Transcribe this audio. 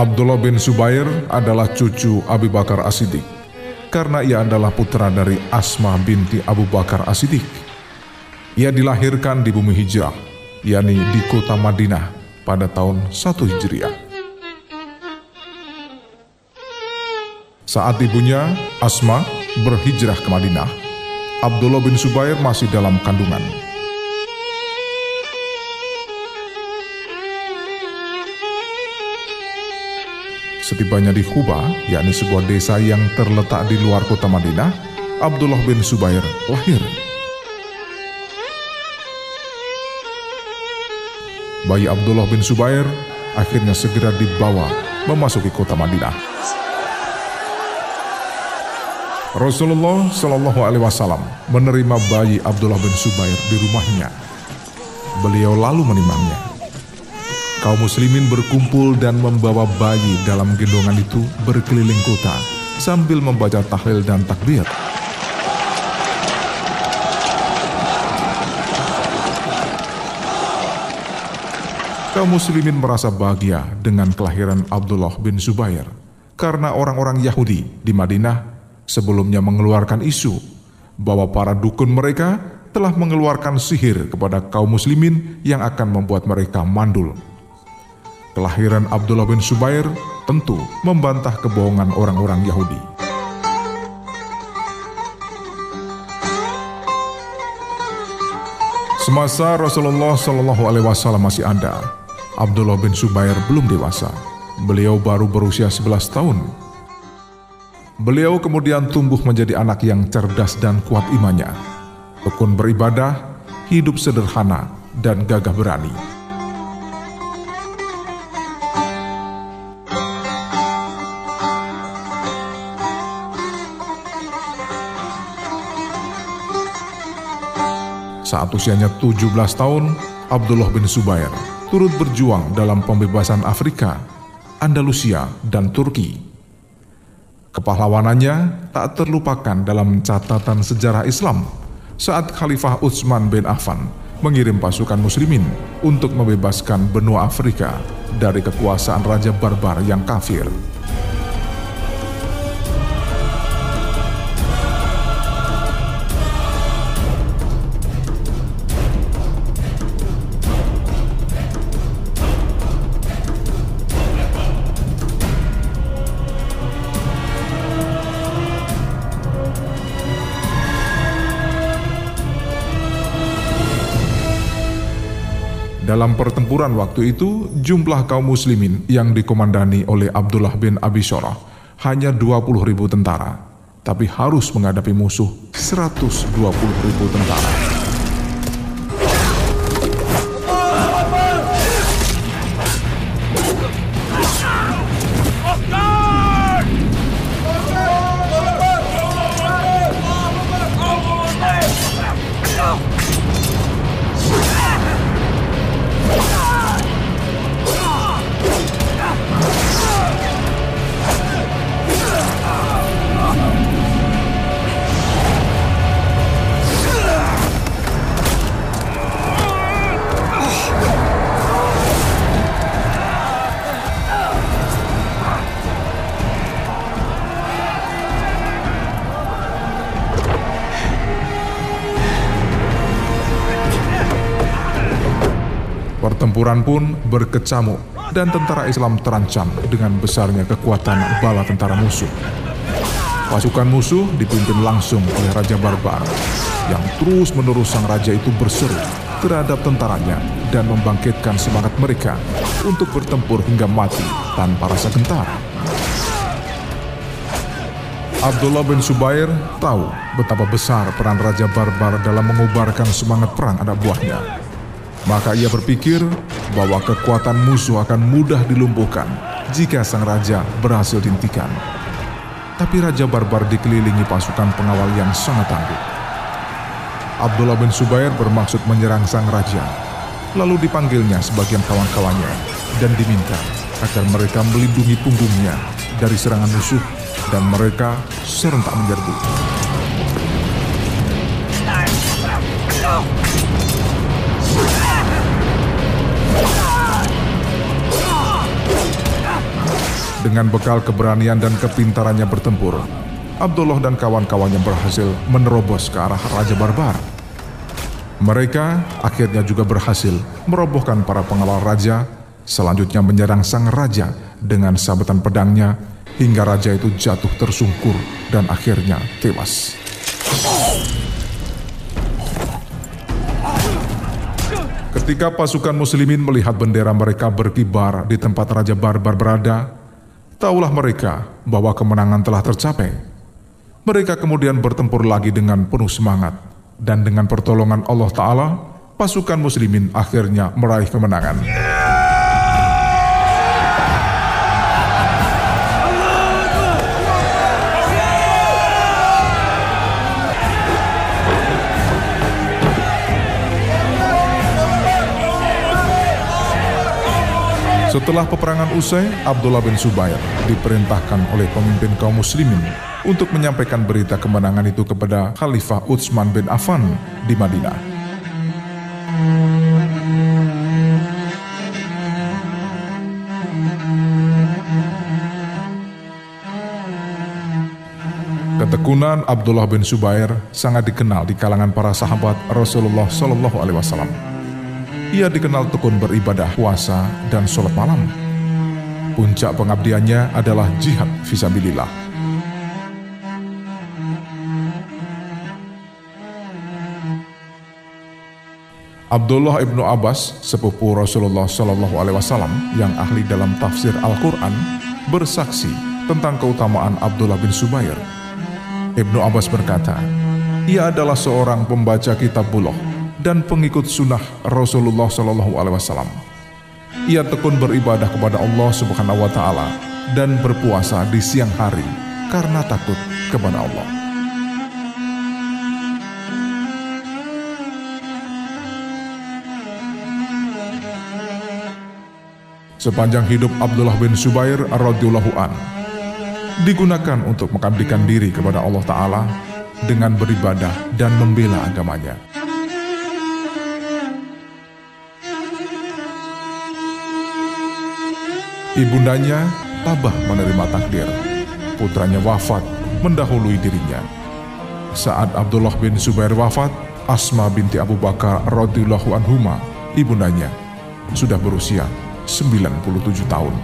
Abdullah bin Subair adalah cucu Abu Bakar As-Siddiq karena ia adalah putra dari Asma binti Abu Bakar As-Siddiq. Ia dilahirkan di bumi hijrah, yakni di kota Madinah pada tahun 1 Hijriah. Saat ibunya, Asma, berhijrah ke Madinah, Abdullah bin Subair masih dalam kandungan. Setibanya di Kuba, yakni sebuah desa yang terletak di luar kota Madinah, Abdullah bin Subair lahir. Bayi Abdullah bin Subair akhirnya segera dibawa memasuki kota Madinah. Rasulullah Shallallahu Alaihi Wasallam menerima bayi Abdullah bin Subair di rumahnya. Beliau lalu menimangnya kaum muslimin berkumpul dan membawa bayi dalam gendongan itu berkeliling kota sambil membaca tahlil dan takbir. Kaum muslimin merasa bahagia dengan kelahiran Abdullah bin Zubair karena orang-orang Yahudi di Madinah sebelumnya mengeluarkan isu bahwa para dukun mereka telah mengeluarkan sihir kepada kaum muslimin yang akan membuat mereka mandul Kelahiran Abdullah bin Subair tentu membantah kebohongan orang-orang Yahudi. Semasa Rasulullah Shallallahu Alaihi Wasallam masih ada, Abdullah bin Subair belum dewasa. Beliau baru berusia 11 tahun. Beliau kemudian tumbuh menjadi anak yang cerdas dan kuat imannya. Tekun beribadah, hidup sederhana, dan gagah berani. Saat usianya 17 tahun, Abdullah bin Subair turut berjuang dalam pembebasan Afrika, Andalusia, dan Turki. Kepahlawanannya tak terlupakan dalam catatan sejarah Islam saat Khalifah Utsman bin Affan mengirim pasukan muslimin untuk membebaskan benua Afrika dari kekuasaan Raja Barbar yang kafir. Dalam pertempuran waktu itu, jumlah kaum muslimin yang dikomandani oleh Abdullah bin Abi Shorah hanya 20 ribu tentara, tapi harus menghadapi musuh 120 ribu tentara. Pertempuran pun berkecamuk dan tentara Islam terancam dengan besarnya kekuatan bala tentara musuh. Pasukan musuh dipimpin langsung oleh Raja Barbar yang terus-menerus sang raja itu berseru terhadap tentaranya dan membangkitkan semangat mereka untuk bertempur hingga mati tanpa rasa gentar. Abdullah bin Subair tahu betapa besar peran Raja Barbar dalam mengubarkan semangat perang anak buahnya maka ia berpikir bahwa kekuatan musuh akan mudah dilumpuhkan jika sang raja berhasil dihentikan. Tapi Raja Barbar dikelilingi pasukan pengawal yang sangat tangguh. Abdullah bin Subair bermaksud menyerang sang raja, lalu dipanggilnya sebagian kawan-kawannya dan diminta agar mereka melindungi punggungnya dari serangan musuh dan mereka serentak menyerbu. Dengan bekal keberanian dan kepintarannya bertempur, Abdullah dan kawan-kawannya berhasil menerobos ke arah Raja Barbar. Mereka akhirnya juga berhasil merobohkan para pengawal raja, selanjutnya menyerang sang raja dengan sabetan pedangnya hingga raja itu jatuh tersungkur dan akhirnya tewas. Ketika pasukan muslimin melihat bendera mereka berkibar di tempat Raja Barbar berada, taulah mereka bahwa kemenangan telah tercapai. Mereka kemudian bertempur lagi dengan penuh semangat, dan dengan pertolongan Allah Ta'ala, pasukan muslimin akhirnya meraih kemenangan. Setelah peperangan usai, Abdullah bin Subair diperintahkan oleh pemimpin kaum muslimin untuk menyampaikan berita kemenangan itu kepada Khalifah Utsman bin Affan di Madinah. Ketekunan Abdullah bin Subair sangat dikenal di kalangan para sahabat Rasulullah Shallallahu Alaihi Wasallam. Ia dikenal tekun beribadah, puasa, dan sholat malam. Puncak pengabdiannya adalah jihad visabilillah. Abdullah ibnu Abbas, sepupu Rasulullah Shallallahu Alaihi Wasallam yang ahli dalam tafsir Al-Quran, bersaksi tentang keutamaan Abdullah bin Subair. Ibnu Abbas berkata, ia adalah seorang pembaca kitab buloh dan pengikut sunnah Rasulullah Shallallahu Alaihi Wasallam. Ia tekun beribadah kepada Allah Subhanahu Wa Taala dan berpuasa di siang hari karena takut kepada Allah. Sepanjang hidup Abdullah bin Subair radhiyallahu an digunakan untuk mengabdikan diri kepada Allah Ta'ala dengan beribadah dan membela agamanya. Ibundanya tabah menerima takdir. Putranya wafat mendahului dirinya. Saat Abdullah bin Zubair wafat, Asma binti Abu Bakar radhiyallahu anhuma, ibundanya, sudah berusia 97 tahun.